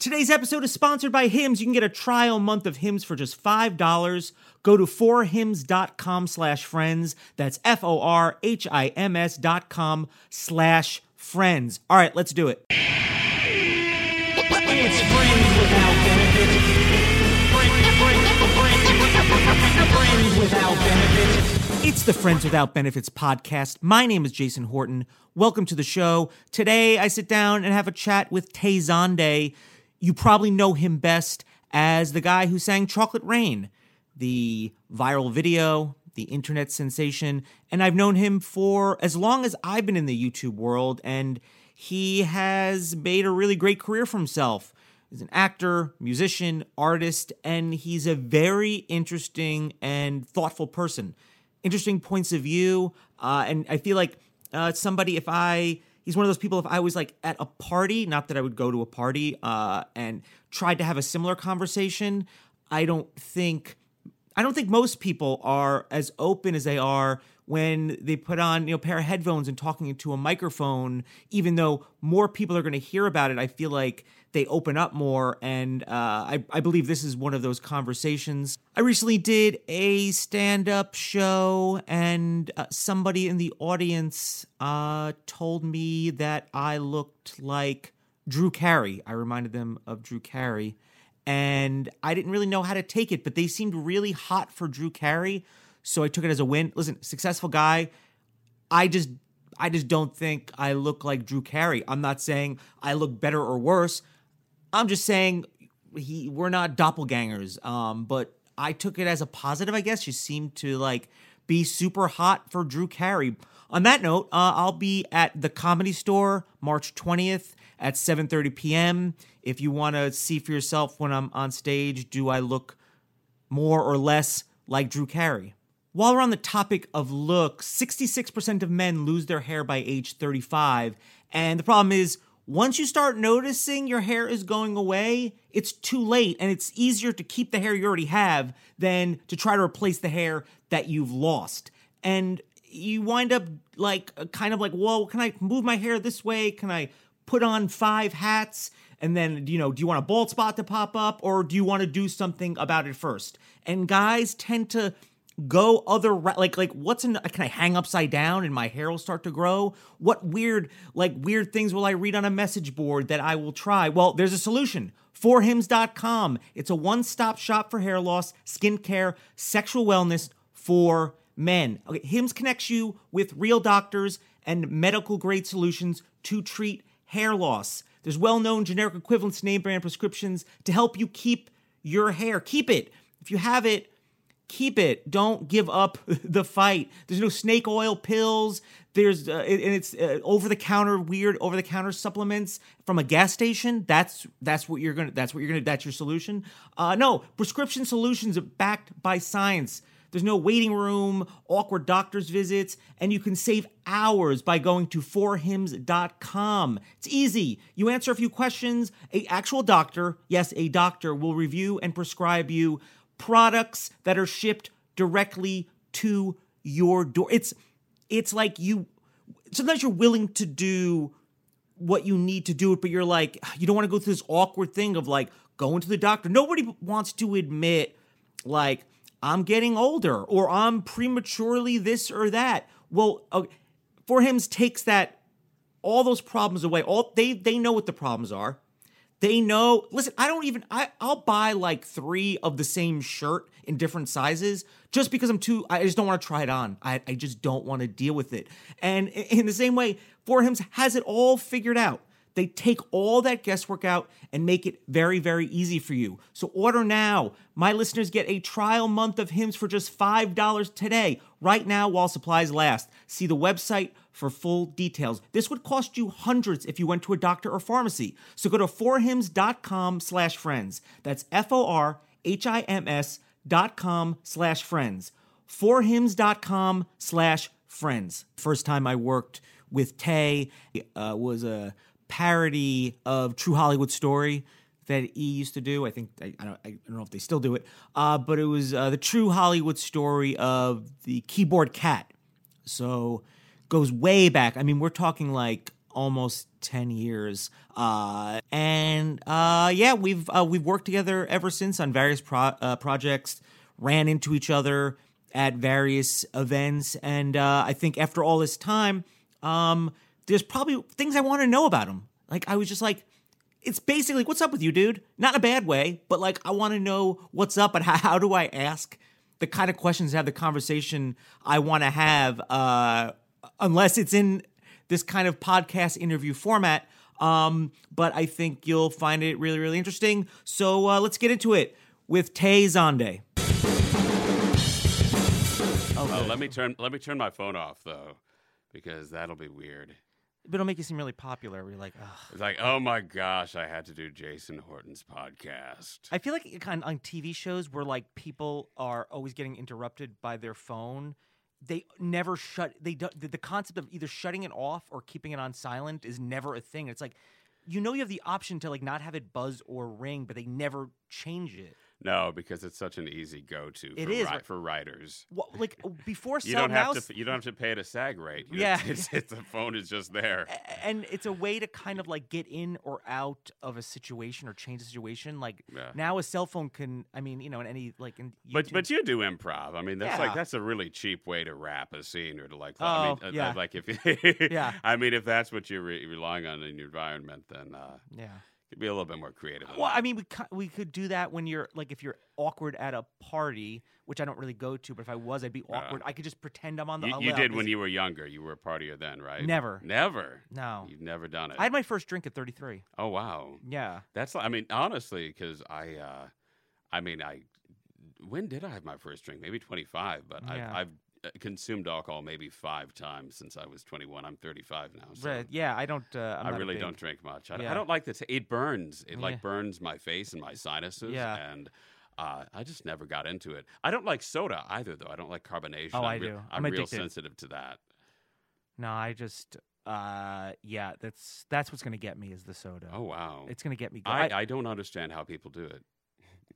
Today's episode is sponsored by Hims. You can get a trial month of Hims for just $5. Go to forhims.com slash friends. That's F-O-R-H-I-M-S dot com slash friends. All right, let's do it. It's friends without. It's the Friends Without Benefits podcast. My name is Jason Horton. Welcome to the show. Today I sit down and have a chat with Tay Zonday. You probably know him best as the guy who sang Chocolate Rain, the viral video, the internet sensation, and I've known him for as long as I've been in the YouTube world, and he has made a really great career for himself. He's an actor, musician, artist, and he's a very interesting and thoughtful person. Interesting points of view, uh, and I feel like uh, somebody if I he's one of those people if I was like at a party, not that I would go to a party, uh, and tried to have a similar conversation, I don't think I don't think most people are as open as they are when they put on you know a pair of headphones and talking into a microphone. Even though more people are going to hear about it, I feel like they open up more, and uh, I, I believe this is one of those conversations. I recently did a stand-up show, and uh, somebody in the audience uh, told me that I looked like Drew Carey. I reminded them of Drew Carey and I didn't really know how to take it, but they seemed really hot for Drew Carey, so I took it as a win. Listen, successful guy. I just I just don't think I look like Drew Carey. I'm not saying I look better or worse. I'm just saying he we're not doppelgangers. Um, but I took it as a positive, I guess. You seemed to like be super hot for Drew Carey. On that note, uh, I'll be at the Comedy Store March 20th at 7:30 p.m. If you want to see for yourself when I'm on stage, do I look more or less like Drew Carey? While we're on the topic of looks, 66% of men lose their hair by age 35, and the problem is once you start noticing your hair is going away, it's too late and it's easier to keep the hair you already have than to try to replace the hair that you've lost. And you wind up like kind of like, well, can I move my hair this way? Can I put on five hats and then you know do you want a bald spot to pop up or do you want to do something about it first? And guys tend to go other like like what's in can i hang upside down and my hair will start to grow? What weird like weird things will i read on a message board that i will try? Well there's a solution. forhims.com it's a one-stop shop for hair loss skincare sexual wellness for men. Okay hims connects you with real doctors and medical grade solutions to treat hair loss. There's well known generic equivalents name brand prescriptions to help you keep your hair. Keep it. If you have it, keep it. Don't give up the fight. There's no snake oil pills. There's uh, and it's uh, over the counter weird over the counter supplements from a gas station. That's that's what you're gonna. That's what you're gonna. That's your solution. Uh, no prescription solutions backed by science. There's no waiting room, awkward doctor's visits, and you can save hours by going to forhims.com. It's easy. You answer a few questions, a actual doctor, yes, a doctor will review and prescribe you products that are shipped directly to your door. It's it's like you sometimes you're willing to do what you need to do it, but you're like, you don't want to go through this awkward thing of like going to the doctor. Nobody wants to admit like I'm getting older or I'm prematurely this or that. Well, okay, for him takes that all those problems away. All they they know what the problems are. They know. Listen, I don't even. I I'll buy like three of the same shirt in different sizes just because I'm too. I just don't want to try it on. I I just don't want to deal with it. And in the same way, for him has it all figured out. They take all that guesswork out and make it very, very easy for you. So order now. My listeners get a trial month of Hims for just $5 today, right now while supplies last. See the website for full details. This would cost you hundreds if you went to a doctor or pharmacy. So go to forhims.com slash friends. That's F-O-R-H-I-M-S dot com slash friends. Forhims.com slash friends. First time I worked with Tay uh, was a parody of True Hollywood Story that he used to do. I think I, I, don't, I don't know if they still do it, uh, but it was uh, the True Hollywood Story of the keyboard cat. So goes way back. I mean, we're talking like almost 10 years uh and uh yeah we've uh, we've worked together ever since on various pro- uh, projects ran into each other at various events and i think after all this time um there's probably things i want to know about him like i was just like it's basically what's up with you dude not in a bad way but like i want to know what's up and how, how do i ask the kind of questions to have the conversation i want to have uh unless it's in this kind of podcast interview format. Um, but I think you'll find it really, really interesting. So uh, let's get into it with Tay Zonday. Oh, let me turn let me turn my phone off though, because that'll be weird. But it'll make you seem really popular. We're like, Ugh. It's like, oh my gosh, I had to do Jason Horton's podcast. I feel like it kind of on TV shows where like people are always getting interrupted by their phone. They never shut. They do, the, the concept of either shutting it off or keeping it on silent is never a thing. It's like you know you have the option to like not have it buzz or ring, but they never change it. No, because it's such an easy go-to It for, is, ri- for writers. What, like before You don't have to. You don't have to pay at a SAG rate. You- Yeah. it's, it's, the phone is just there. and it's a way to kind of like get in or out of a situation or change the situation. Like Yeah. now, a cell phone can. I mean, you know, in any like in But but you do improv. I mean, that's Yeah. like that's a really cheap way to wrap a scene or to like. Oh, I mean, uh, yeah. like if Yeah. I mean, if that's what you're re- relying on in your environment, then uh, yeah. You'd be a little bit more creative. Well, that. I mean, we we could do that when you're like if you're awkward at a party, which I don't really go to. But if I was, I'd be Yeah. awkward. I could just pretend I'm on the. you, uh, you did when you were younger. You were a partier then, right? Never. Never. No, You've never done it. I had my first drink at 33. oh wow. Yeah. That's. I mean, honestly, because I. Uh, I mean, I. When did I have my first drink? Maybe 25, but Yeah. I've, I've uh, consumed alcohol maybe five times since I was 21. I'm 35 now. So. Right. Yeah. I don't. Uh, I really big- don't drink much. I, Yeah. I don't like the. T- it burns. It Yeah. like burns my face and my sinuses. Yeah. And uh, I just never got into it. I don't like soda either, though. I don't like carbonation. Oh, I I'm re- do. I'm, I'm real sensitive to that. No, I just. Uh, yeah. That's that's what's gonna get me is the soda. Oh wow. It's gonna get me. Go- I, I- I don't understand how people do it.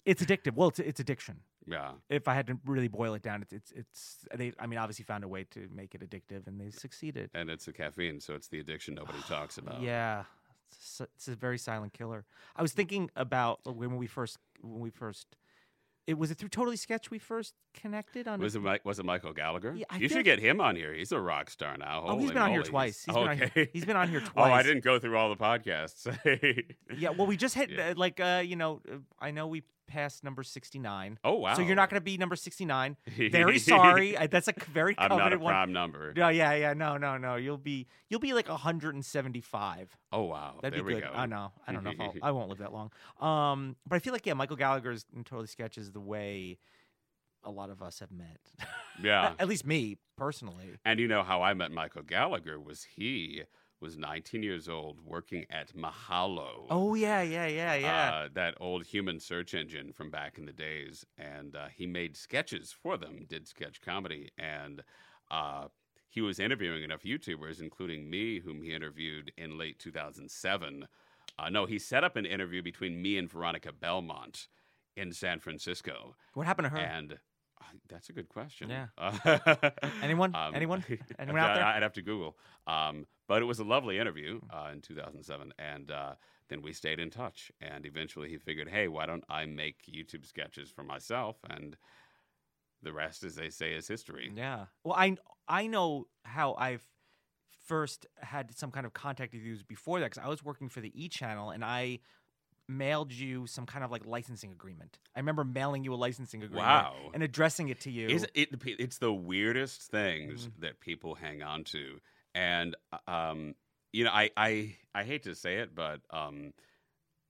it's addictive. Well, it's it's addiction. Yeah. If I had to really boil it down, it's it's it's they. I mean, obviously found a way to make it addictive, and they succeeded. And it's the caffeine, so it's the addiction nobody talks about. Yeah, it's, a- it's a very silent killer. I was thinking about when we first when we first. It was it through Totally Sketch we first connected on. Was it Mike, was it Michael Gallagher? Yeah, you should get him on here. He's a rock star now. Oh, he's Holy been on here twice. He's oh, been on here- okay. he's been on here twice. Oh, I didn't go through all the podcasts. Yeah, well, we just hit Yeah. uh, like uh, you know, uh, I know we passed number sixty nine. oh wow. So you're not going to be number sixty nine. Very sorry. That's a very coveted I'm not a one. prime number. No, yeah, yeah. No, no, no. You'll be you'll be like 175. Oh wow. That'd there be we good. go. I know. I don't know if I'll, I won't live that long. Um, but I feel like yeah, Michael Gallagher's in Totally Sketch is the way a lot of us have met. Yeah. At least me personally. And you know how I met Michael Gallagher was he was 19 years old working at Mahalo. Oh yeah, yeah, yeah, yeah. Uh, that old human search engine from back in the days. And uh, he made sketches for them, did sketch comedy. And uh, he was interviewing enough YouTubers, including me, whom he interviewed in late 2007. Uh, no, he set up an interview between me and Veronica Belmont in San Francisco. what happened to her? And uh, that's a good question. Yeah. Anyone? Anyone? Anyone out there? I'd have to Google. Um, but it was a lovely interview uh, in 2007, and uh, then we stayed in touch. And eventually, he figured, "Hey, why don't I make YouTube sketches for myself?" And the rest, as they say, is history. Yeah. Well, I I know how I've first had some kind of contact with you before that because I was working for the E Channel and I mailed you some kind of like licensing agreement. I remember mailing you a licensing agreement Wow. and addressing it to you. Is it? It's the weirdest things Mm-hmm. that people hang on to, and uh, um, you know, I, I I hate to say it, but um,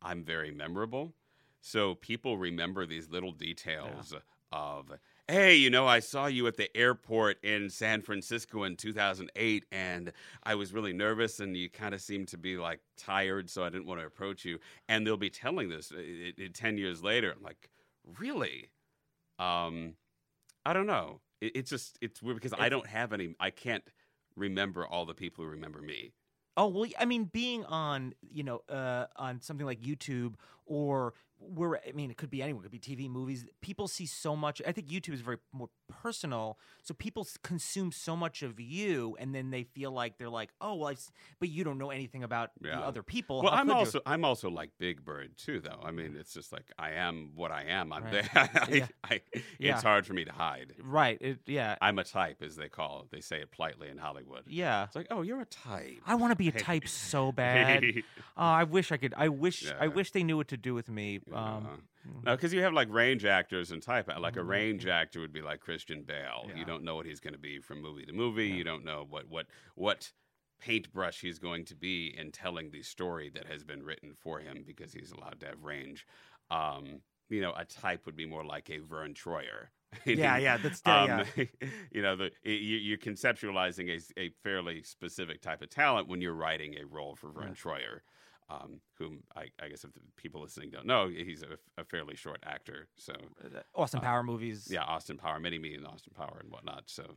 I'm very memorable. So people remember these little details of, hey, you know, I saw you at the airport in San Francisco in 2008, and I was really nervous, and you kind of seemed to be like tired, so I didn't want to approach you. And they'll be telling this uh, it, it, 10 years later. I'm like, really? Um, I don't know. It, it's just, it's weird because I don't have any, I can't remember all the people who remember me. Oh well, I mean, being on you know uh, on something like YouTube or where I mean, it could be anyone, it could be TV, movies. People see so much. I think YouTube is very more personal, so people consume so much of you, and then they feel like they're like, oh well, I've but you don't know anything about Yeah. the other people. Well, How I'm could you?" also I'm also like Big Bird too, though. I mean, it's just like I am what I am. I'm Right. there. I, Yeah. I, Yeah. It's hard for me to hide. right. It, yeah, I'm a type, as they call it. They say it politely in Hollywood. yeah. It's like, oh, you're a type. I want to be a type so bad. Oh, I wish I could. I wish. I wish they knew what to do with me. Um, no, because you have like range actors and type. Like a Mhm. range actor would be like Christian Bale. Yeah. You don't know what he's going to be from movie to movie. Yeah. You don't know what what what paintbrush he's going to be in telling the story that has been written for him because he's allowed to have range. Um, you know, a type would be more like a Vern Troyer. yeah, yeah. That's yeah. Um, you know, the you, you're conceptualizing a, a, fairly specific type of talent when you're writing a role for Vern Yeah. Troyer, um, whom I, I guess if the people listening don't know, he's a, a fairly short actor. So Uh, Austin uh, Power movies. yeah, Austin Power, Mini-Me in Austin Power and whatnot. So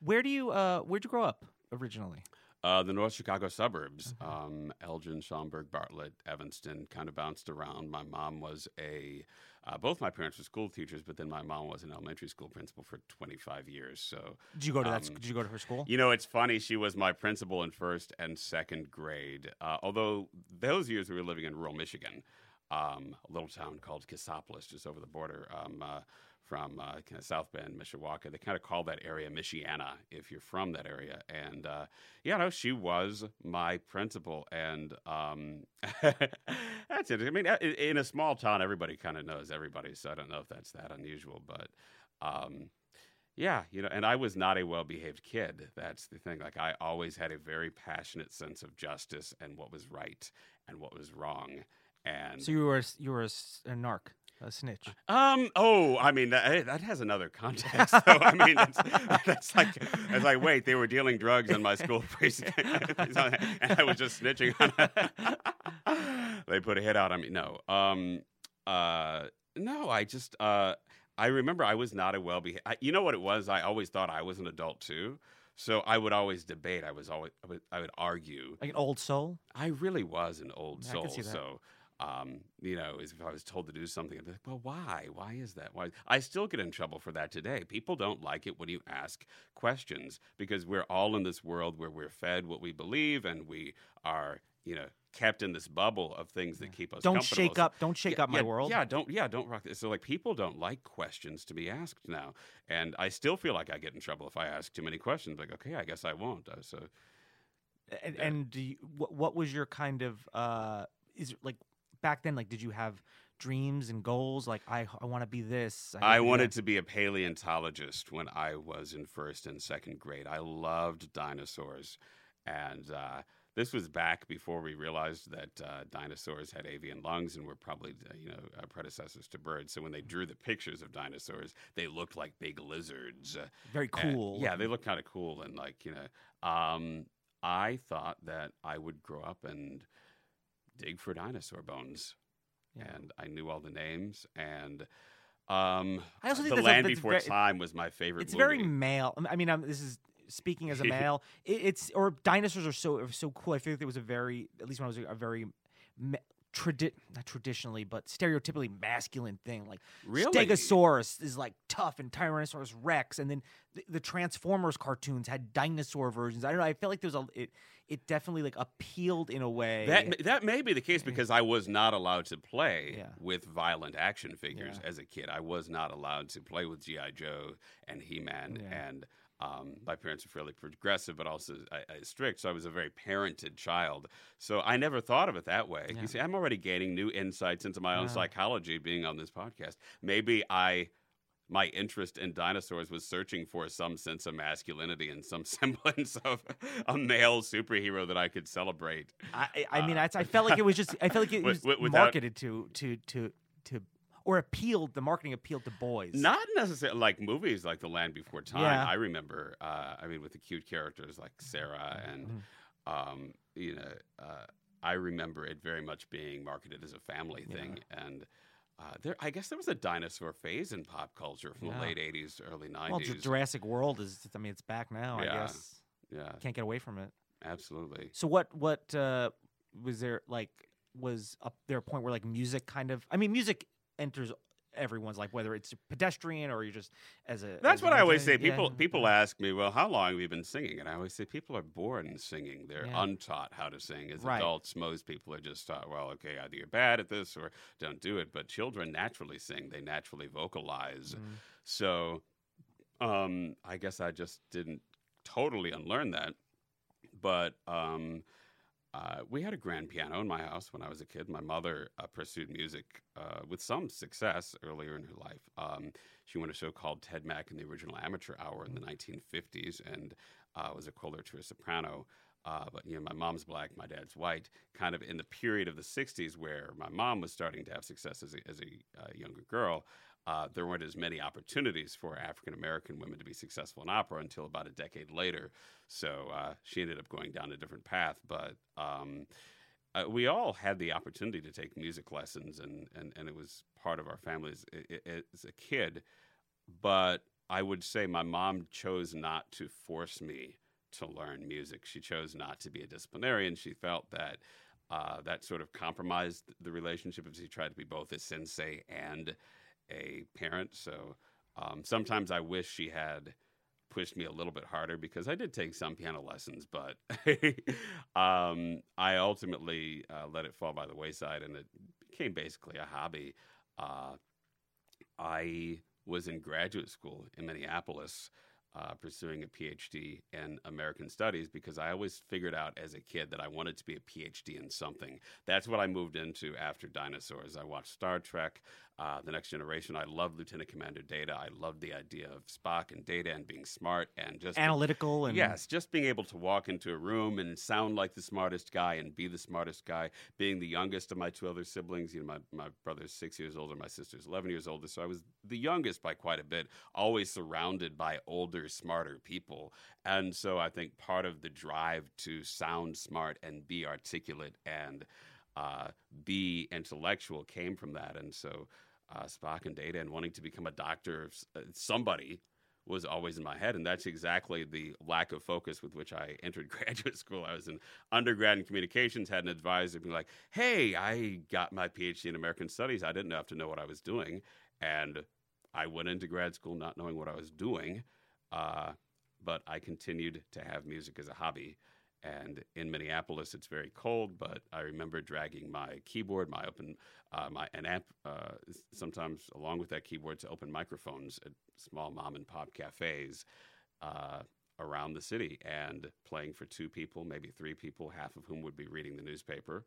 Where do you? Uh, where'd you grow up originally? uh, the North Chicago suburbs, Mhm. um, Elgin, Schaumburg, Bartlett, Evanston, kind of bounced around. My mom was a uh, both my parents were school teachers, but then my mom was an elementary school principal for 25 years. So Did you go to that? Um, Did you go to her school? You know, it's funny. She was my principal in first and second grade. Uh, although those years we were living in rural Michigan, um, a little town called Cassopolis, just over the border um, uh, from uh, kind of South Bend, Mishawaka. They kind of call that area Michiana if you're from that area. And uh, yeah, no, she was my principal, and um, that's it. I mean, in a small town, everybody kind of knows everybody, so I don't know if that's that unusual, but. Um, yeah, you know, and I was not a well behaved kid. That's the thing. Like, I always had a very passionate sense of justice and what was right and what was wrong. And, So you were you were a narc, a snitch. um, oh, I mean, that, that has another context, though. I mean, that's, that's like, it's like, wait, they were dealing drugs in my school precinct, and I was just snitching on They put a hit out on me. No. Um, uh, no, I just, uh, I remember I was not a well behaved. You know what it was? I always thought I was an adult too. So I would always debate. I was always, I would, I would argue. Like an old soul. I really was an old Yeah, I soul. can see that. So, um, you know, if I was told to do something, I'd be like, well, why? Why is that? Why? I still get in trouble for that today. People don't like it when you ask questions because we're all in this world where we're fed what we believe and we are, you know, kept in this bubble of things that keep us Don't shake up. Don't shake yeah, up my yeah, world. Yeah, don't yeah, don't rock this. So like people don't like questions to be asked now. And I still feel like I get in trouble if I ask too many questions. Like, okay, I guess I won't. Uh, so And, Yeah. and do you, what, what was your kind of uh is it like back then like did you have dreams and goals like I I want to be this I wanna wanted that? to be a paleontologist when I was in first and second grade. I loved dinosaurs. And uh, this was back before we realized that uh, dinosaurs had avian lungs and were probably, you know, uh, predecessors to birds. So when they drew the pictures of dinosaurs, they looked like big lizards. Very and- cool yeah, they looked kind of cool and like you know. Um, I thought that I would grow up and dig for dinosaur bones, Yeah. and I knew all the names. And um, I also think the that's a- Land Before ve- Time was my favorite. it's very male I mean I'm, this is speaking as a male it, it's or dinosaurs are so are so cool I feel like there was a very at least when I was a, a very tradi- not traditionally but stereotypically masculine thing like really Stegosaurus is like tough and Tyrannosaurus Rex, and then the, the Transformers cartoons had dinosaur versions. I don't know. I feel like there's a it. It definitely like appealed in a way. That that may be the case mm. because I was not allowed to play Yeah. with violent action figures Yeah. as a kid. I was not allowed to play with GI Joe and He Man, Yeah. and um, my parents were fairly progressive, but also strict. So I was a very parented child. So I never thought of it that way. Yeah. You see, I'm already gaining new insights into my own psychology being on this podcast. Maybe I. My interest in dinosaurs was searching for some sense of masculinity and some semblance of a male superhero that I could celebrate. I, I I mean, uh, I, I felt like it was just. I felt like it was without- marketed to to to to, or appealed the marketing appealed to boys. Not necessarily like movies like The Land Before Time. Yeah. I remember. Uh, I mean, with the cute characters like Sarah and, Mhm. um, you know, uh, I remember it very much being marketed as a family Yeah. thing. And uh, there, I guess there was a dinosaur phase in pop culture from Yeah. the late '80s to early '90s. Well, Ju- Jurassic World is. I mean, it's back now. I guess yeah, can't get away from it. absolutely. So what? What uh, was there like? Was up there a point where like music kind of? I mean, music enters everyone's like whether it's pedestrian or you're just as a. That's as what an I always say. People yeah, people ask me, "Well, how long have you been singing?" And I always say, people are born singing. They're Yeah. untaught how to sing. As Right. adults, most people are just taught, "Well, okay, either you're bad at this or don't do it." But children naturally sing. They naturally vocalize. Mm. So, um, I guess I just didn't totally unlearn that. But um, uh, we had a grand piano in my house when I was a kid. My mother uh, pursued music uh, with some success earlier in her life. Um, she won a show called Ted Mack in the original Amateur Hour in the 1950s and uh, was a coloratura soprano. Uh, but you know, my mom's black, my dad's white. Kind of in the period of the '60s where my mom was starting to have success as a, as a uh, younger girl, uh, there weren't as many opportunities for African American women to be successful in opera until about a decade later. So uh, she ended up going down a different path. But um, uh, we all had the opportunity to take music lessons, and, and, and it was part of our families i- i- as a kid. But I would say my mom chose not to force me to learn music. She chose not to be a disciplinarian. She felt that uh, that sort of compromised the relationship if she tried to be both a sensei and a parent. So um, sometimes I wish she had pushed me a little bit harder because I did take some piano lessons, but um, I ultimately uh, let it fall by the wayside and it became basically a hobby. Uh, I was in graduate school in Minneapolis. Uh, pursuing a PhD in American Studies because I always figured out as a kid that I wanted to be a PhD in something. That's what I moved into after dinosaurs. I watched Star Trek, uh, The Next Generation. I love Lieutenant Commander Data. I loved the idea of Spock and Data and being smart and just analytical and Yes, just being able to walk into a room and sound like the smartest guy and be the smartest guy. Being the youngest of my two other siblings, you know, my, my brother's six years older, my sister's 11 years older. So I was the youngest by quite a bit, always surrounded by older, smarter people. And so I think part of the drive to sound smart and be articulate and uh, be intellectual came from that. And so uh, Spock and Data and wanting to become a doctor, uh, somebody was always in my head. And that's exactly the lack of focus with which I entered graduate school. I was in undergrad in communications, had an advisor be like, hey, I got my PhD in American Studies. I didn't have to know what I was doing. And I went into grad school not knowing what I was doing. Uh, but I continued to have music as a hobby. And in Minneapolis, it's very cold. But I remember dragging my keyboard, my open, uh, my an amp, uh, sometimes along with that keyboard to open microphones at small mom and pop cafes uh, around the city, and playing for two people, maybe three people, half of whom would be reading the newspaper.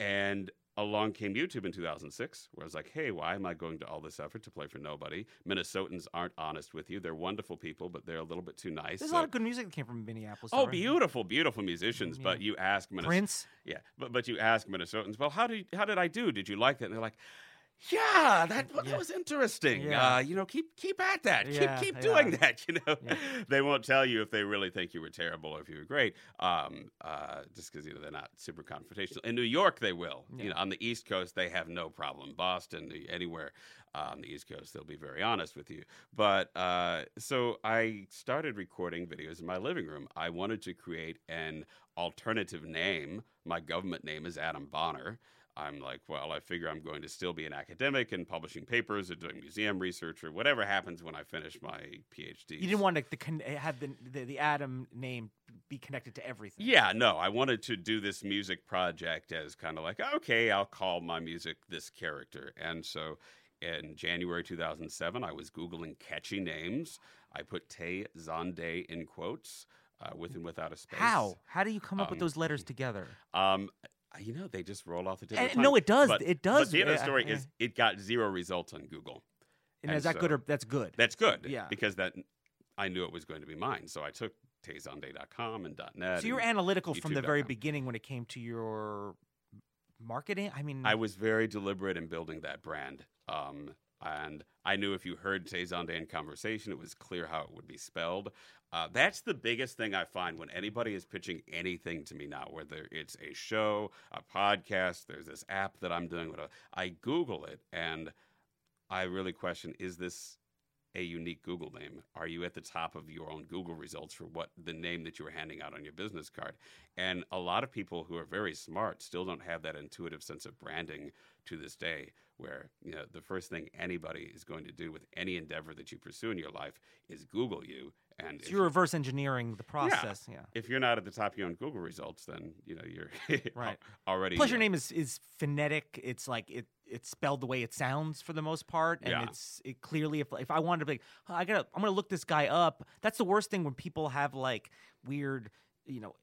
And along came YouTube in 2006, where I was like, hey, why am I going to all this effort to play for nobody? Minnesotans aren't honest with you. They're wonderful people, but they're a little bit too nice. There's a lot of good music that came from Minneapolis. Oh, though, right? beautiful, beautiful musicians. But you ask Minnesotans, Prince. yeah, but but you ask Minnesotans, well, how did how did I do? Did you like that? And they're like, yeah, that, that Yeah. was interesting. Yeah. Uh, you know, keep keep at that. Yeah, keep keep doing that. You know, they won't tell you if they really think you were terrible or if you were great. Um, uh, just because you know they're not super confrontational. In New York, they will. You know, on the East Coast, they have no problem. Boston, anywhere uh, on the East Coast, they'll be very honest with you. But uh, so I started recording videos in my living room. I wanted to create an alternative name. My government name is Adam Bonner. I'm like, well, I figure I'm going to still be an academic and publishing papers or doing museum research or whatever happens when I finish my PhD. You didn't want to the, have the, the the Adam name be connected to everything. Yeah, no, I wanted to do this music project as kind of like, okay, I'll call my music this character. And so in January 2007, I was Googling catchy names. I put Tay Zonday in quotes. Uh, with and without a space. How? How do you come up with Um, those letters together? Um, you know, they just roll off the tip. of the tongue. no, it does. But, It does. But the end of the Yeah, story is it got zero results on Google. And, and is that good or that's good? That's good. Yeah. Because that I knew it was going to be mine. So I took tayzonday.com and .net. so you were and- analytical from the very beginning when it came to your marketing. I mean, I was very deliberate in building that brand. Um, and I knew if you heard Tay Zonday in conversation, it was clear how it would be spelled. Uh, that's the biggest thing I find when anybody is pitching anything to me now, whether it's a show, a podcast, there's this app that I'm doing. Whatever. I Google it and I really question: Is this a unique Google name? Are you at the top of your own Google results for what the name that you were handing out on your business card? And a lot of people who are very smart still don't have that intuitive sense of branding to this day, where you know the first thing anybody is going to do with any endeavor that you pursue in your life is Google you. And so you're reverse engineering the process. Yeah. if you're not at the top of your own Google results, then you know you're Right. already. Plus, your name is is phonetic. It's like it it's spelled the way it sounds for the most part, and Yeah. it's it clearly if if I wanted to be like, "Oh, I gotta I'm gonna look this guy up. That's the worst thing when people have like weird, you know.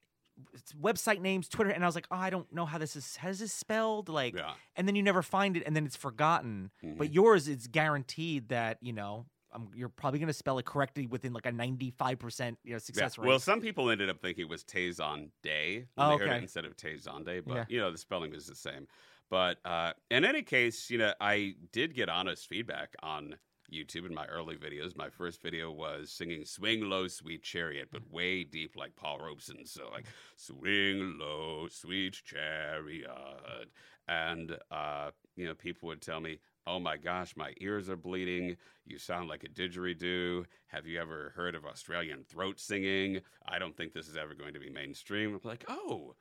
it's Website names, Twitter, and I was like, oh, I don't know how this is. How is this spelled? Like, Yeah. and then you never find it, and then it's forgotten. But Mhm. yours, it's guaranteed that you know um, you're probably going to spell it correctly within like a 95 percent you know Yeah. success rate. Well, some people ended up thinking it was Tezon Day when Oh, they heard it instead of Tay Zonday, but Yeah. you know the spelling was the same. But uh, in any case, you know I did get honest feedback on YouTube in my early videos. My first video was singing "Swing Low, Sweet Chariot," but way deep like Paul Robeson. So like "Swing Low, Sweet Chariot," and uh, you know people would tell me. Oh my gosh, my ears are bleeding. You sound like a didgeridoo. Have you ever heard of Australian throat singing? I don't think this is ever going to be mainstream. I'm like, oh,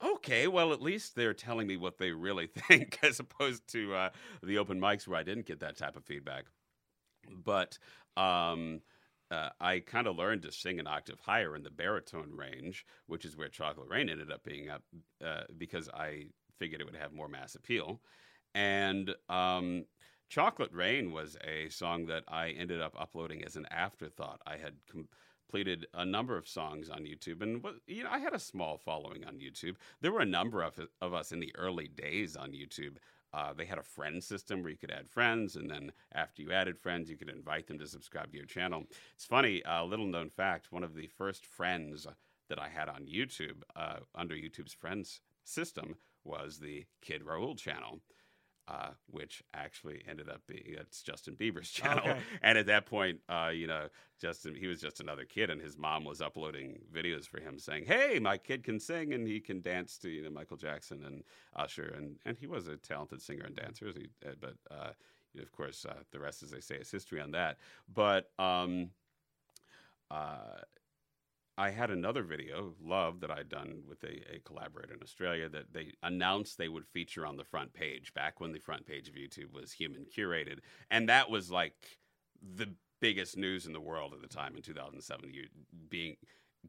okay. Well, at least they're telling me what they really think, as opposed to uh, the open mics where I didn't get that type of feedback. But um, uh, I kind of learned to sing an octave higher in the baritone range, which is where Chocolate Rain ended up being up uh, because I figured it would have more mass appeal. And um, Chocolate Rain was a song that I ended up uploading as an afterthought. I had completed a number of songs on YouTube, and you know I had a small following on YouTube. There were a number of, of us in the early days on YouTube. Uh, they had a friend system where you could add friends, and then after you added friends, you could invite them to subscribe to your channel. It's funny, a little known fact: one of the first friends that I had on YouTube uh, under YouTube's friends system was the Kidrauhl channel uh, which actually ended up being it's Justin Bieber's channel. Okay. And at that point, uh, you know, Justin he was just another kid, and his mom was uploading videos for him saying, "Hey, my kid can sing and he can dance to you know Michael Jackson and Usher, and and he was a talented singer and dancer, he, uh, but uh, of course, uh, the rest, as they say, is history on that. But um, uh, I had another video, Love, that I'd done with a, a collaborator in Australia that they announced they would feature on the front page back when the front page of YouTube was human curated. And that was like the biggest news in the world at the time in 2007. You being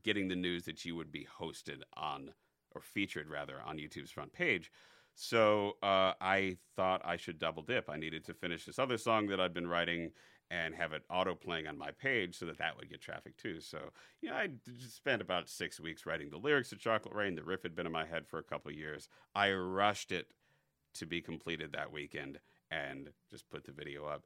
getting the news that you would be hosted on or featured rather on YouTube's front page. So uh, I thought I should double dip. I needed to finish this other song that I'd been writing and have it auto playing on my page so that that would get traffic too. So yeah, I spent about six weeks writing the lyrics to Chocolate Rain. The riff had been in my head for a couple of years. I rushed it to be completed that weekend and just put the video up.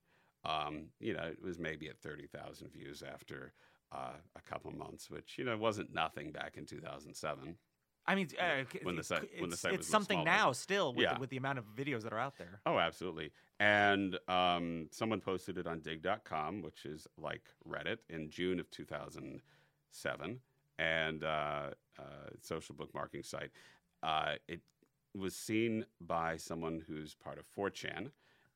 Um, you know, it was maybe at thirty thousand views after uh, a couple months, which you know wasn't nothing back in two thousand seven. I mean, uh, When the it- site- when the it's, site it's was something smaller. now still with, Yeah. the, with the amount of videos that are out there. Oh, absolutely. And um, someone posted it on Digg.com, which is like Reddit, in June of two thousand seven, and uh, uh, social bookmarking site. Uh, it was seen by someone who's part of 4chan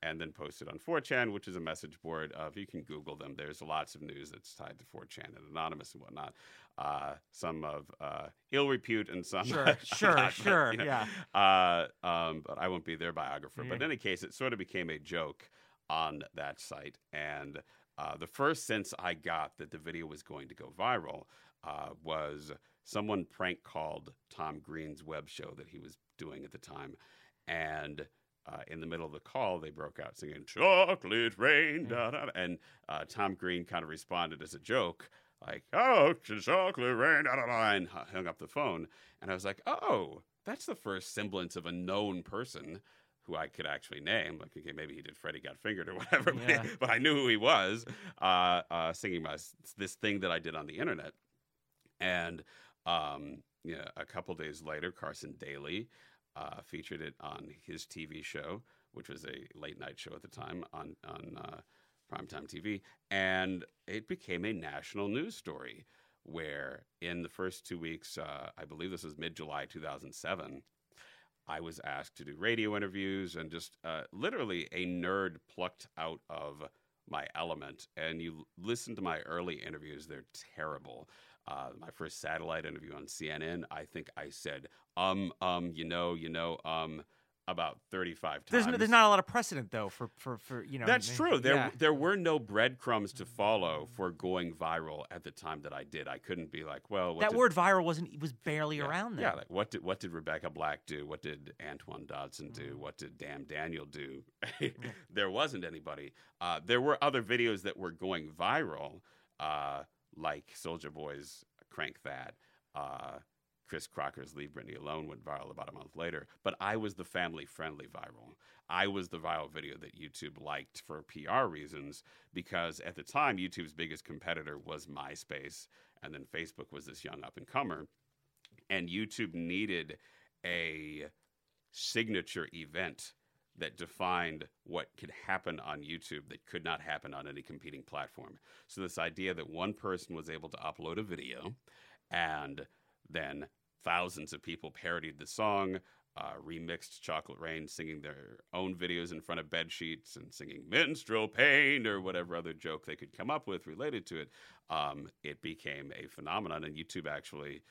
and then posted on 4chan, which is a message board of, you can Google them. There's lots of news that's tied to 4chan and anonymous and whatnot. Uh, some of uh, ill repute and some. Sure, sure, not, sure, you know, yeah. Uh, um, but I won't be their biographer. But in any case, it sort of became a joke on that site. And uh, the first sense I got that the video was going to go viral uh, was someone prank called Tom Green's web show that he was doing at the time. And uh, in the middle of the call, they broke out singing "Chocolate Rain," da, da, da. and uh, Tom Green kind of responded as a joke, like "Oh, chocolate rain," da, da, da, and hung up the phone. And I was like, "Oh, that's the first semblance of a known person." Who I could actually name, like okay, maybe he did Freddie Got Fingered or whatever, but- Yeah. but I knew who he was, uh, uh, singing my this thing that I did on the internet, and um, yeah, a couple days later, Carson Daly uh, featured it on his TV show, which was a late night show at the time on on uh, primetime TV, and it became a national news story. Where in the first two weeks, uh, I believe this was mid July 2007, I was asked to do radio interviews and just uh, literally a nerd plucked out of my element. And you listen to my early interviews, they're terrible. Uh, my first satellite interview on CNN, I think I said, um, um, you know, you know, um, about 35 There's times. no, there's not a lot of precedent though for for for you know. That's true. There yeah. there were no breadcrumbs to follow for going viral at the time that I did. I couldn't be like, well, what that did- word viral wasn't was barely yeah, around then. Yeah, like what did what did Rebecca Black do? What did Antoine Dodson do? What did Damn Daniel do? there wasn't anybody. Uh, there were other videos that were going viral, uh, like Soulja Boy's "Crank That." Uh, Chris Crocker's "Leave Britney Alone" went viral about a month later, but I was the family-friendly viral. I was the viral video that YouTube liked for PR reasons because at the time YouTube's biggest competitor was MySpace, and then Facebook was this young up-and-comer and YouTube needed a signature event that defined what could happen on YouTube that could not happen on any competing platform. So this idea that one person was able to upload a video and then thousands of people parodied the song, uh, remixed Chocolate Rain, singing their own videos in front of bed sheets and singing minstrel pain or whatever other joke they could come up with related to it. Um, it became a phenomenon, and YouTube actually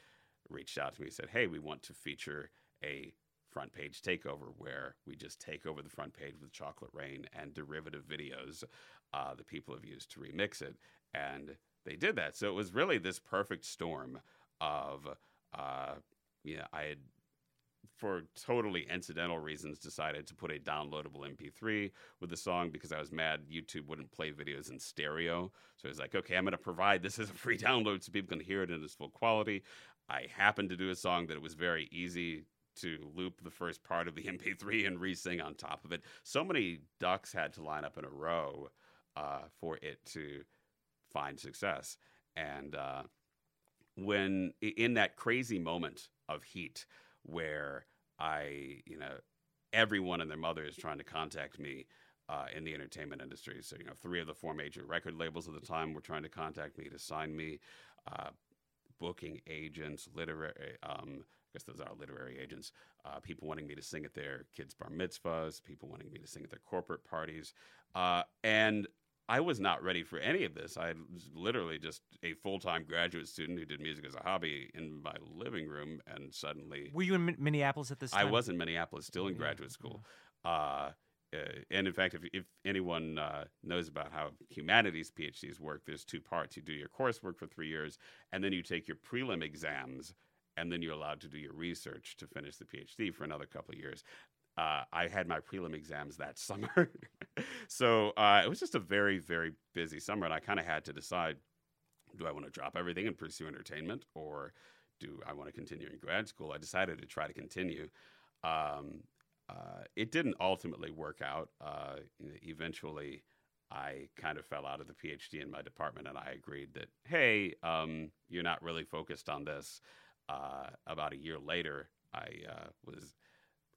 reached out to me and said, "Hey, we want to feature a front page takeover where we just take over the front page with Chocolate Rain and derivative videos uh, that people have used to remix it." And they did that. So it was really this perfect storm of, uh, you know, I had for totally incidental reasons decided to put a downloadable MP3 with the song because I was mad YouTube wouldn't play videos in stereo. So I was like, okay, I'm going to provide this as a free download so people can hear it in its full quality. I happened to do a song that it was very easy to loop the first part of the MP3 and re-sing on top of it. So many ducks had to line up in a row uh, for it to find success. And uh, when in that crazy moment of heat where I, you know, everyone and their mother is trying to contact me uh, in the entertainment industry. So, you know, three of the four major record labels at the time were trying to contact me to sign me. Uh, booking agents, literary, um, I guess those are literary agents, uh, people wanting me to sing at their kids' bar mitzvahs, people wanting me to sing at their corporate parties. Uh, and I was not ready for any of this. I was literally just a full time graduate student who did music as a hobby in my living room, and suddenly Were you in Min- Minneapolis at this time? I was in Minneapolis, still in graduate school. Uh, uh, and in fact, if, if anyone uh, knows about how humanities PhDs work, there's two parts. You do your coursework for three years, and then you take your prelim exams, and then you're allowed to do your research to finish the PhD for another couple of years. Uh, I had my prelim exams that summer. so uh, it was just a very, very busy summer, and I kind of had to decide do I want to drop everything and pursue entertainment, or do I want to continue in grad school? I decided to try to continue. Um, uh, it didn't ultimately work out. Uh, eventually, I kind of fell out of the PhD in my department, and I agreed that, hey, um, you're not really focused on this. Uh, about a year later, I uh, was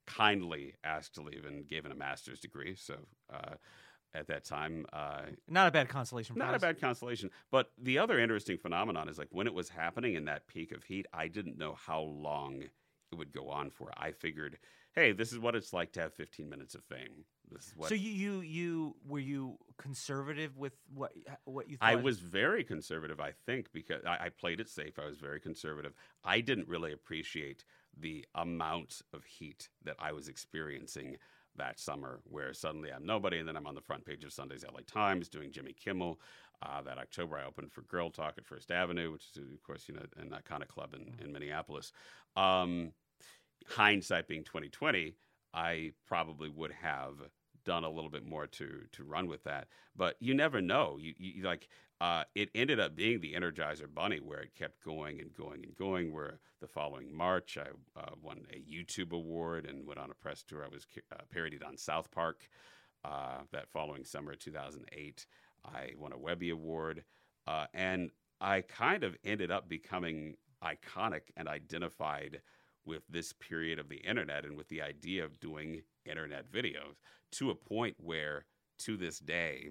kindly asked to leave and given a master's degree. So uh, at that time, uh, Not a bad consolation not a bad consolation. But the other interesting phenomenon is like when it was happening in that peak of heat, I didn't know how long it would go on for. I figured, hey, this is what it's like to have 15 minutes of fame. This is what So you you you were you conservative with what what you thought? I was very conservative, I think, because I, I played it safe. I was very conservative. I didn't really appreciate the amount of heat that I was experiencing that summer, where suddenly I'm nobody, and then I'm on the front page of Sunday's LA Times doing Jimmy Kimmel. Uh, that October, I opened for Girl Talk at First Avenue, which is, of course, you know, an iconic club in, in Minneapolis. Um, hindsight being 2020, I probably would have done a little bit more to to run with that. But you never know. You, you like uh, it ended up being the Energizer Bunny, where it kept going and going and going. Where the following March, I uh, won a YouTube award and went on a press tour. I was uh, parodied on South Park. Uh, that following summer, 2008, I won a Webby Award, uh, and I kind of ended up becoming iconic and identified with this period of the internet and with the idea of doing internet videos to a point where, to this day,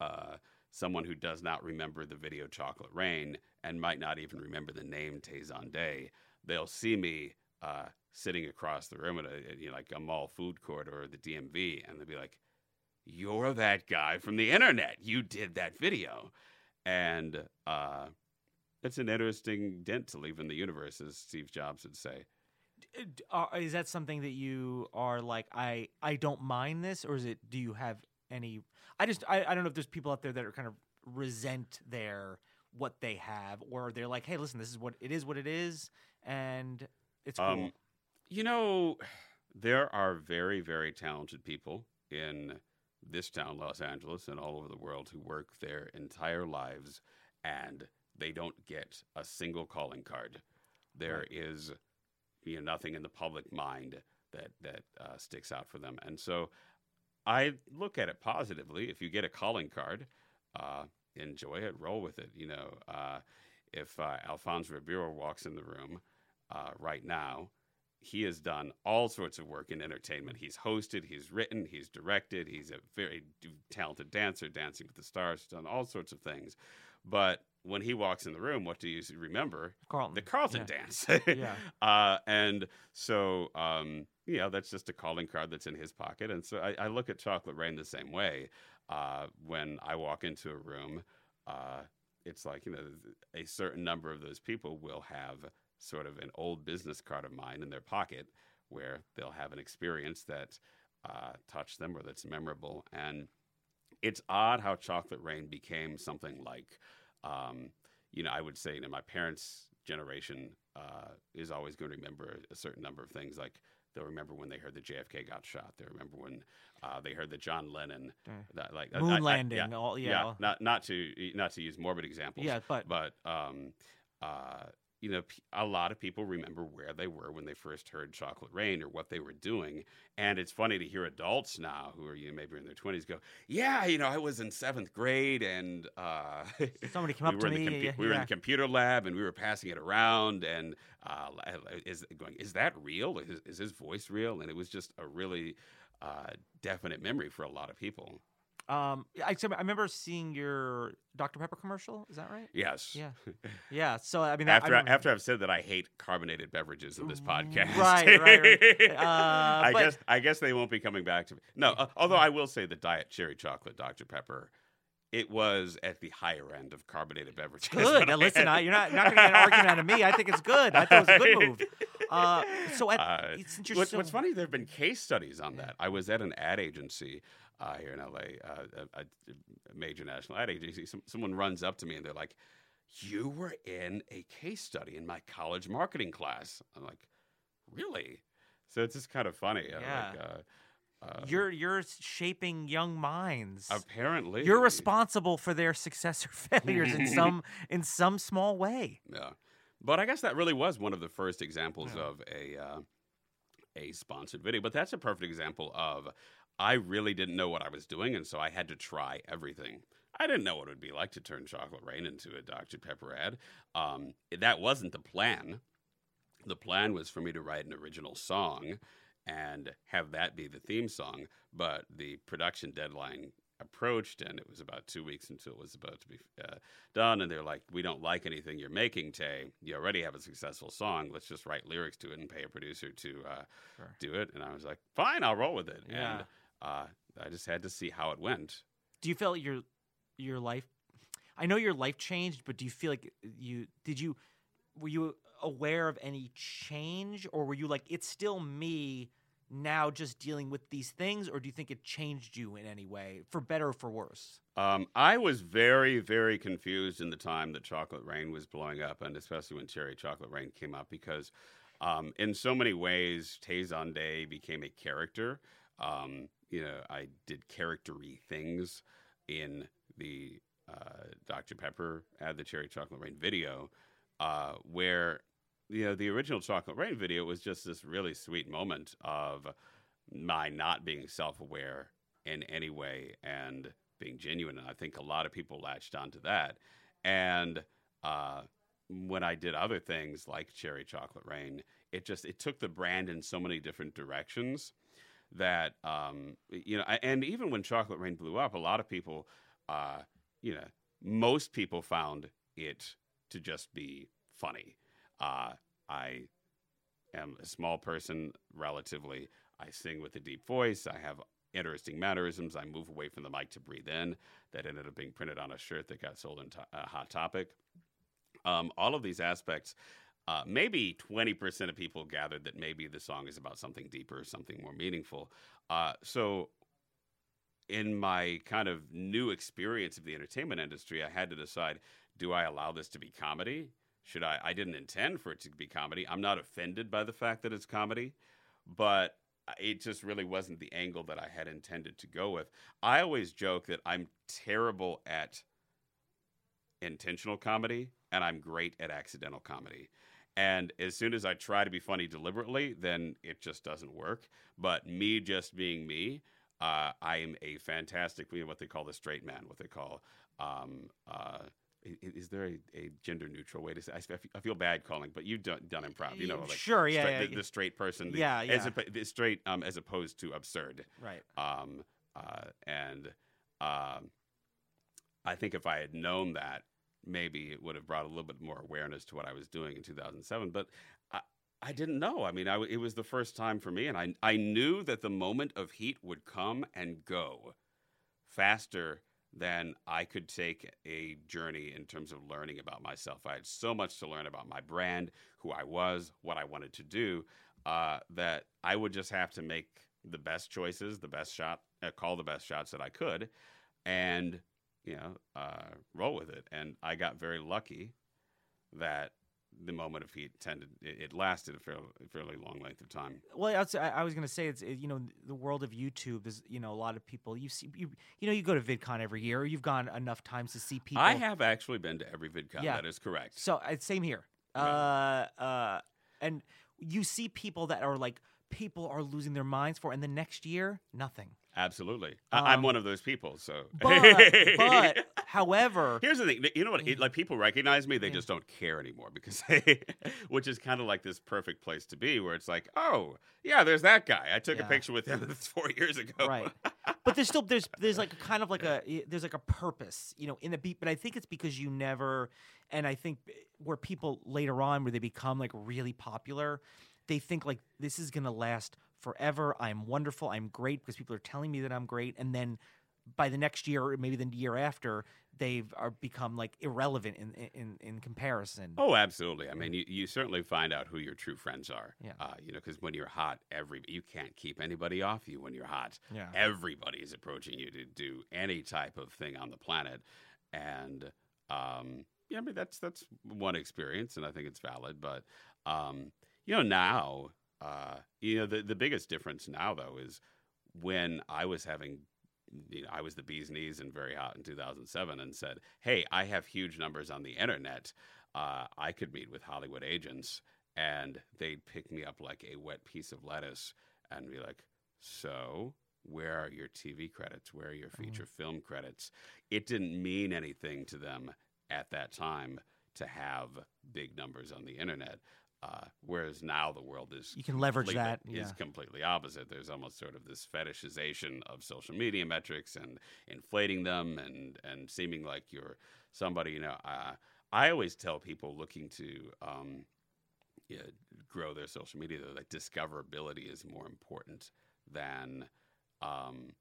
uh, someone who does not remember the video Chocolate Rain and might not even remember the name Tay Zonday, they'll see me uh, sitting across the room at a, you know, like a mall food court or the DMV, and they'll be like, "You're that guy from the internet. You did that video," and uh, it's an interesting dent to leave in the universe, as Steve Jobs would say. Are- is that something that you are like I I don't mind this or is it do you have any I just I, I don't know if there's people out there that are kind of resent their what they have or they're like hey listen this is what it is what it is and it's cool. Um, you know, there are very, very talented people in this town, Los Angeles, and all over the world who work their entire lives and they don't get a single calling card. There is, you know, nothing in the public mind that that uh, sticks out for them, and so I look at it positively. If you get a calling card, uh, enjoy it, roll with it. You know, uh, if uh, Alfonso Ribeiro walks in the room uh, right now, he has done all sorts of work in entertainment. He's hosted, he's written, he's directed, he's a very talented dancer, Dancing with the Stars, done all sorts of things. But when he walks in the room, what do you remember? Carlton. The Carlton Yeah. dance. Yeah. Uh, and so, um, you know, that's just a calling card that's in his pocket. And so I, I look at Chocolate Rain the same way. Uh, when I walk into a room, uh, it's like, you know, a certain number of those people will have sort of an old business card of mine in their pocket where they'll have an experience that uh, touched them or that's memorable. And it's odd how Chocolate Rain became something like, um, you know, I would say, you know, my parents' generation uh, is always going to remember a certain number of things. Like they'll remember when they heard that JFK got shot. They remember when uh, they heard that John Lennon, that, like Moon landing, yeah, all- yeah. Not not to not to use morbid examples. Yeah, but- but um, uh, you know, a lot of people remember where they were when they first heard Chocolate Rain or what they were doing. And it's funny to hear adults now who are you know, maybe in their 20s go, Yeah, you know, I was in seventh grade and uh, Somebody came we up were to in the me, compu- yeah, we were in the computer lab and we were passing it around. And uh, is going, Is that real? Is, is his voice real? And it was just a really uh, definite memory for a lot of people. Um, I, I remember seeing your Dr Pepper commercial. Is that right? Yes. Yeah, yeah. So I mean, that- after I after I've said that I hate carbonated beverages in this podcast, Right, right, right. Uh, I but- guess I guess they won't be coming back to me. No, uh, although I will say the diet cherry chocolate Dr Pepper, it was at the higher end of carbonated beverages. good. Now, I listen, I, you're not not going to get an argument out of me. I think it's good. I thought it was a good move. Uh, so at, Uh, since you're what's, so, what's funny, there have been case studies on that. I was at an ad agency uh, here in LA, uh, a, a major national ad agency. Some, someone runs up to me and they're like, "You were in a case study in my college marketing class." I'm like, "Really?" So it's just kind of funny. Yeah. Like, uh, uh, you're you're shaping young minds. apparently You're responsible for their success or failures in some in some small way. Yeah, but I guess that really was one of the first examples of a uh, a sponsored video. But that's a perfect example of I really didn't know what I was doing, and so I had to try everything. I didn't know what it would be like to turn Chocolate Rain into a Dr Pepper ad. Um, that wasn't the plan. The plan was for me to write an original song and have that be the theme song. But the production deadline approached, and it was about two weeks until it was about to be uh, done. And they're like, "We don't like anything you're making, Tay. You already have a successful song. Let's just write lyrics to it and pay a producer to uh, Sure. do it." And I was like, "Fine, I'll roll with it." Yeah. And uh, I just had to see how it went. Do you feel like your your life? I know your life changed, but do you feel like you did you were you aware of any change, or were you like it's still me now, just dealing with these things, or do you think it changed you in any way, for better or for worse? Um, I was very, very confused in the time that Chocolate Rain was blowing up, and especially when Cherry Chocolate Rain came up, because um, in so many ways, Tay Zonday became a character. Um, you know, I did charactery things in the uh, Dr. Pepper ad the Cherry Chocolate Rain video, uh, where you know the original Chocolate Rain video was just this really sweet moment of my not being self-aware in any way and being genuine. And I think a lot of people latched onto that. And uh, when I did other things like Cherry Chocolate Rain, it just it took the brand in so many different directions that um, you know. And even when Chocolate Rain blew up, a lot of people, uh, you know, most people found it to just be funny. Uh, I am a small person relatively. I sing with a deep voice. I have interesting mannerisms. I move away from the mic to breathe in. That ended up being printed on a shirt that got sold in to- uh, Hot Topic. Um, all of these aspects, uh, maybe 20% of people gathered that maybe the song is about something deeper, something more meaningful. Uh, so, in my kind of new experience of the entertainment industry, I had to decide do I allow this to be comedy? Should I? I didn't intend for it to be comedy. I'm not offended by the fact that it's comedy, but it just really wasn't the angle that I had intended to go with. I always joke that I'm terrible at intentional comedy and I'm great at accidental comedy. And as soon as I try to be funny deliberately, then it just doesn't work. But me just being me, uh, I am a fantastic, you know, what they call the straight man, what they call, um, uh, is there a, a gender neutral way to say? I feel bad calling, but you've done, done improv, you know, like sure, yeah, straight- yeah, the, yeah. the straight person, the, Yeah, as yeah. the straight um, as opposed to absurd. Right. Um, uh, and um, I think if I had known that, maybe it would have brought a little bit more awareness to what I was doing in 2007. But I, I didn't know. I mean, I, it was the first time for me, and I, I knew that the moment of heat would come and go faster than I could take a journey in terms of learning about myself. I had so much to learn about my brand, who I was, what I wanted to do, uh, that I would just have to make the best choices, the best shot, uh, call the best shots that I could, and you know, uh, roll with it. And I got very lucky that the moment of heat tended it, it lasted a fairly, fairly long length of time. Well, I was, I was going to say it's it- you know the world of YouTube is you know a lot of people you see you you know you go to VidCon every year or you've gone enough times to see people. I have actually been to every VidCon. Yeah. That is correct. So uh, same here. Uh, uh, and you see people that are like people are losing their minds for, and the next year nothing. Absolutely, I, I'm Um, one of those people. So, But, but however, Here's the thing, you know what? Mm. Like people recognize me, they Yeah. just don't care anymore because, they, which is kind of like this perfect place to be, where it's like, oh yeah, there's that guy. I took Yeah. a picture with him four years ago. right but there's still there's there's like a kind of like a there's like a purpose you know in the beat but i think it's because you never and i think where people later on where they become like really popular they think like this is gonna last forever i'm wonderful i'm great because people are telling me that i'm great and then by the next year or maybe the year after they've are become like irrelevant in in in comparison Oh, absolutely. I mean, you, you certainly find out who your true friends are. Yeah. Uh, you know, because when you're hot, every you can't keep anybody off you when you're hot. Yeah. Everybody is approaching you to do any type of thing on the planet, and um, yeah, I mean that's that's one experience, and I think it's valid. But um, you know, now, uh, you know, the the biggest difference now though is when I was having you know, I was the bee's knees and very hot in 2007 and said, Hey, I have huge numbers on the internet. Uh, I could meet with Hollywood agents and they'd pick me up like a wet piece of lettuce and be like, So, where are your TV credits? Where are your feature film credits? It didn't mean anything to them at that time to have big numbers on the internet. Uh, whereas now the world is You can leverage that, yeah. is completely opposite. There's almost sort of this fetishization of social media metrics and inflating them and and seeming like you're somebody. You know, uh, I always tell people looking to um, yeah, grow their social media though that discoverability is more important than um,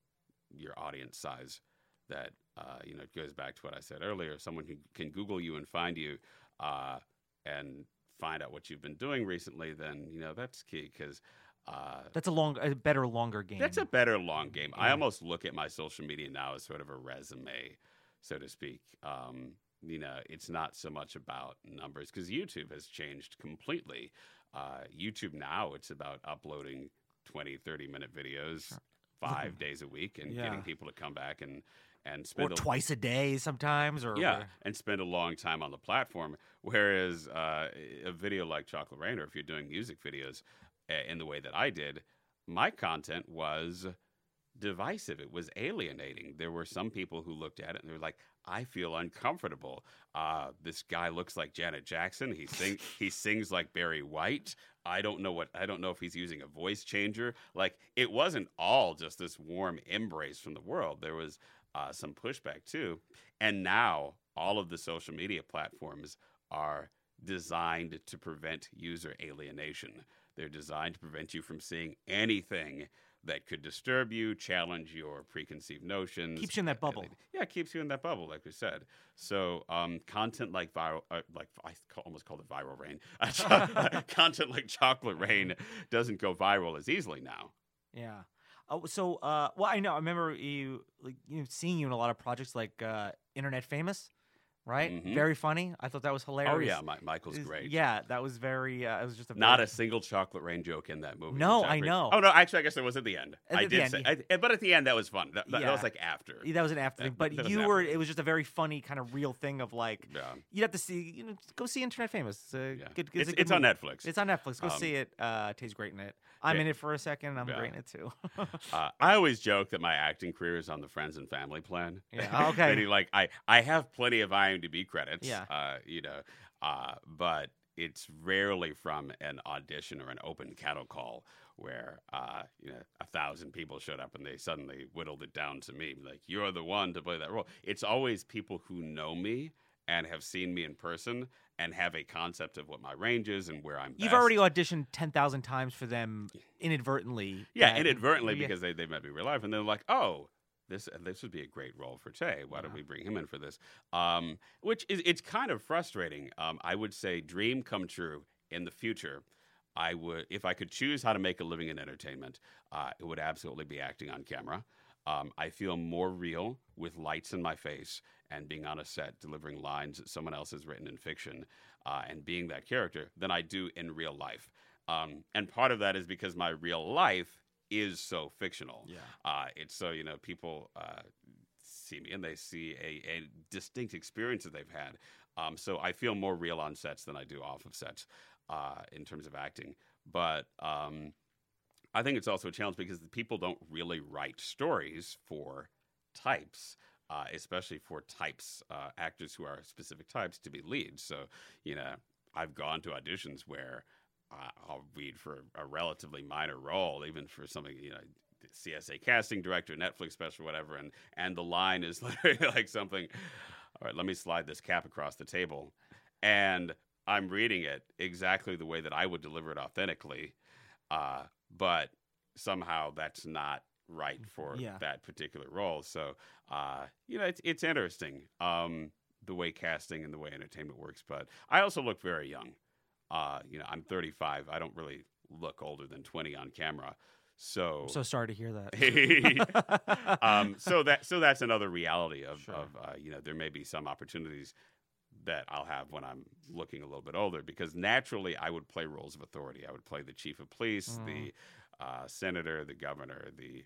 your audience size. That uh, you know it goes back to what I said earlier. Someone who can Google you and find you uh, and find out what you've been doing recently, then you know that's key because. Uh, That's a long, a better, longer game. that's a better long game. I almost look at my social media now as sort of a resume, so to speak. Um, you know, it's not so much about numbers because YouTube has changed completely. Uh, YouTube now, it's about uploading 20, 30 minute videos five days a week and Yeah. getting people to come back and, and or a, twice a day sometimes, or yeah, and spend a long time on the platform. Whereas uh, a video like Chocolate Rain, or if you're doing music videos uh, in the way that I did, my content was divisive. It was alienating. There were some people who looked at it and they were like, "I feel uncomfortable. Uh, this guy looks like Janet Jackson. He sing he sings like Barry White. I don't know what I don't know if he's using a voice changer. Like it wasn't all just this warm embrace from the world. There was uh, some pushback too. And now all of the social media platforms are designed to prevent user alienation. They're designed to prevent you from seeing anything that could disturb you, challenge your preconceived notions. Keeps you in that bubble. Yeah, it keeps you in that bubble, like we said. So, um, content like viral, uh, like I almost called it viral rain. content like chocolate rain doesn't go viral as easily now. Yeah. Oh, so uh, well, I know. I remember you like you know, seeing you in a lot of projects like uh, Internet Famous, right? Mhm. Very funny. I thought that was hilarious. Oh yeah, Mi- Michael's It great. Yeah, that was very. Uh, it was just a Not very, a single chocolate rain joke in that movie. No, I know. Oh no, actually, I guess there was at the end. At I the did end, say, you- I, but at the end, that was fun. That, that- that was like after. That was an after thing, but you were. It was just a very funny kind of real thing of like Yeah. you'd have to see. You know, go see Internet Famous. It's, a Yeah. good, It's, a good it's on. Netflix. It's on Netflix. Go Um, see it. Uh, Tay's great in it. I'm yeah. in it for a second. I'm great in it too. Uh, I always joke that my acting career is on the friends and family plan. Yeah, okay. Like I, I have plenty of IMDb credits. Yeah. Uh, you know, uh, but it's rarely from an audition or an open cattle call where uh, you know a thousand people showed up and they suddenly whittled it down to me, like you're the one to play that role. It's always people who know me and have seen me in person and have a concept of what my range is and where I'm. You've already auditioned ten thousand times for them inadvertently. Yeah, inadvertently because they, they met me real life, and they're like, "Oh, this this would be a great role for Tay. Why don't we bring him in for this?" Um, which is it's kind of frustrating. Um, I would say, dream come true in the future. I would, if I could choose how to make a living in entertainment, uh, it would absolutely be acting on camera. Um, I feel more real with lights in my face and being on a set delivering lines that someone else has written in fiction uh, and being that character than I do in real life. Um, and part of that is because my real life is so fictional. Yeah. Uh, it's so, you know, people uh, see me and they see a, a distinct experience that they've had. Um, so I feel more real on sets than I do off of sets uh, in terms of acting. But um, I think it's also a challenge because the people don't really write stories for types. Uh, especially for types, uh, actors who are specific types to be leads. So, you know, I've gone to auditions where I'll read for a relatively minor role, even for something, you know, CSA casting director, Netflix special, whatever, and and the line is literally like something. All right, let me slide this cap across the table, and I'm reading it exactly the way that I would deliver it authentically, uh, but somehow that's not right for Yeah. that particular role. So, uh, you know, it's it's interesting um, the way casting and the way entertainment works. But I also look very young. Uh, you know, I'm 35. I don't really look older than 20 on camera. So, I'm so sorry to hear that. um, so that so that's another reality of, Sure. of uh, you know there may be some opportunities that I'll have when I'm looking a little bit older because naturally I would play roles of authority. I would play the chief of police, Mm. the uh, senator, the governor, the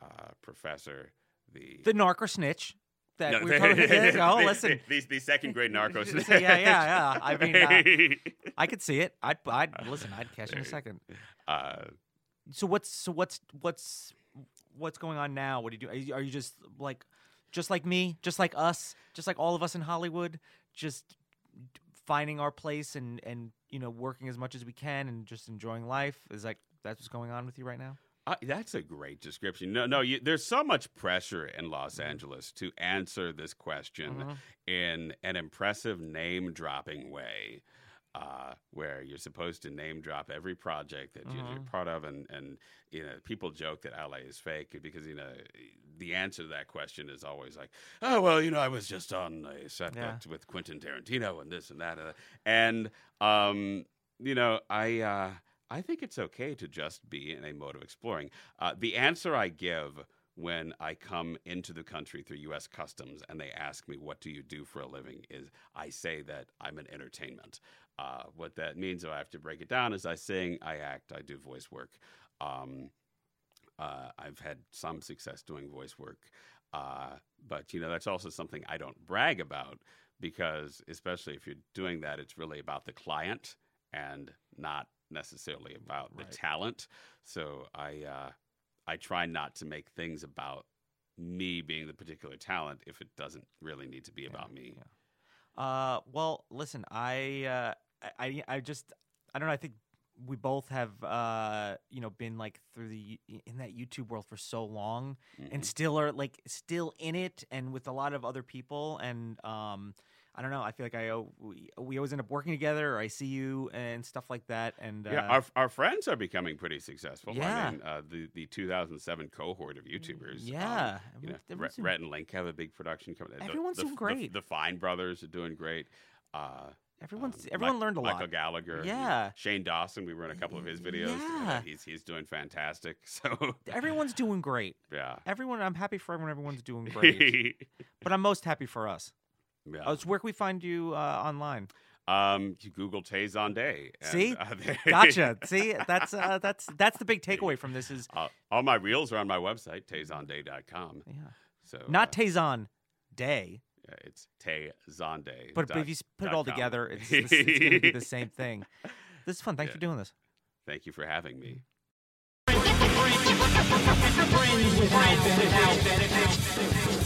uh, professor, the the narc or snitch that No, we were talking about. Oh, listen. the, the second grade narcos. Yeah, yeah, yeah. I mean, uh, I could see it. I'd, I'd listen. I'd catch in a second. uh, So what's so what's what's what's going on now? What do you do? Are you, are you just like just like me, just like us, just like all of us in Hollywood, just finding our place and and you know working as much as we can and just enjoying life? Is like that's what's going on with you right now? Uh, that's a great description. No, no, you, there's so much pressure in Los Angeles to answer this question in an impressive name dropping way. Uh, where you're supposed to name drop every project that you- you're part of, and and you know people joke that LA is fake because you know the answer to that question is always like, oh well, you know I was just on a set Yeah. with- Quentin Tarantino and this and that, uh, and um, you know I uh, I think it's okay to just be in a mode of exploring. Uh, the answer I give when I come into the country through U.S. Customs and they ask me, What do you do for a living? is I say that I'm an entertainment. Uh, what that means, if I have to break it down, is I sing, I act, I do voice work. Um, uh, I've had some success doing voice work. Uh, but, you know, that's also something I don't brag about because, especially if you're doing that, it's really about the client and not necessarily about Right. the talent. So I, uh, I try not to make things about me being the particular talent if it doesn't really need to be about me. Uh, well, listen, I, uh, I, I- I just, I don't know. I think we both have, uh, you know, been like through the in that YouTube world for so long, Mm-hmm. and still are like still in it, and with a lot of other people, and um, I don't know. I feel like I we, we always end up working together, or I see you and stuff like that, and Yeah, uh, our, our friends are becoming pretty successful. Yeah. I mean, uh, the the 2007 cohort of YouTubers. um, Yeah, you know, Rhett, and Link have a big production coming. the- Everyone's the, doing the- great. The, Fine brothers are doing great. Uh, everyone's um, everyone Mi- learned a Michael lot. Michael Gallagher. Yeah. Shane Dawson. We were in a couple of his videos. Yeah. he's he's doing fantastic. So Everyone's doing great. yeah. Everyone, I'm happy for everyone. Everyone's doing great. but I'm most happy for us. Yeah. Uh, so where can we find you uh, online? Um, you Google Tay Zonday. and, See, uh, they- gotcha. See, that's uh, that's that's the big takeaway from this is Uh, all my reels are on my website, tayzonday.com. yeah, So not uh, Tay Zonday, yeah, it's Tayzonday. but, but if you put it all com. together, it's, it's, it's going to be the same thing. This is fun. Thanks Yeah. for doing this. Thank you for having me. Friends without benefits.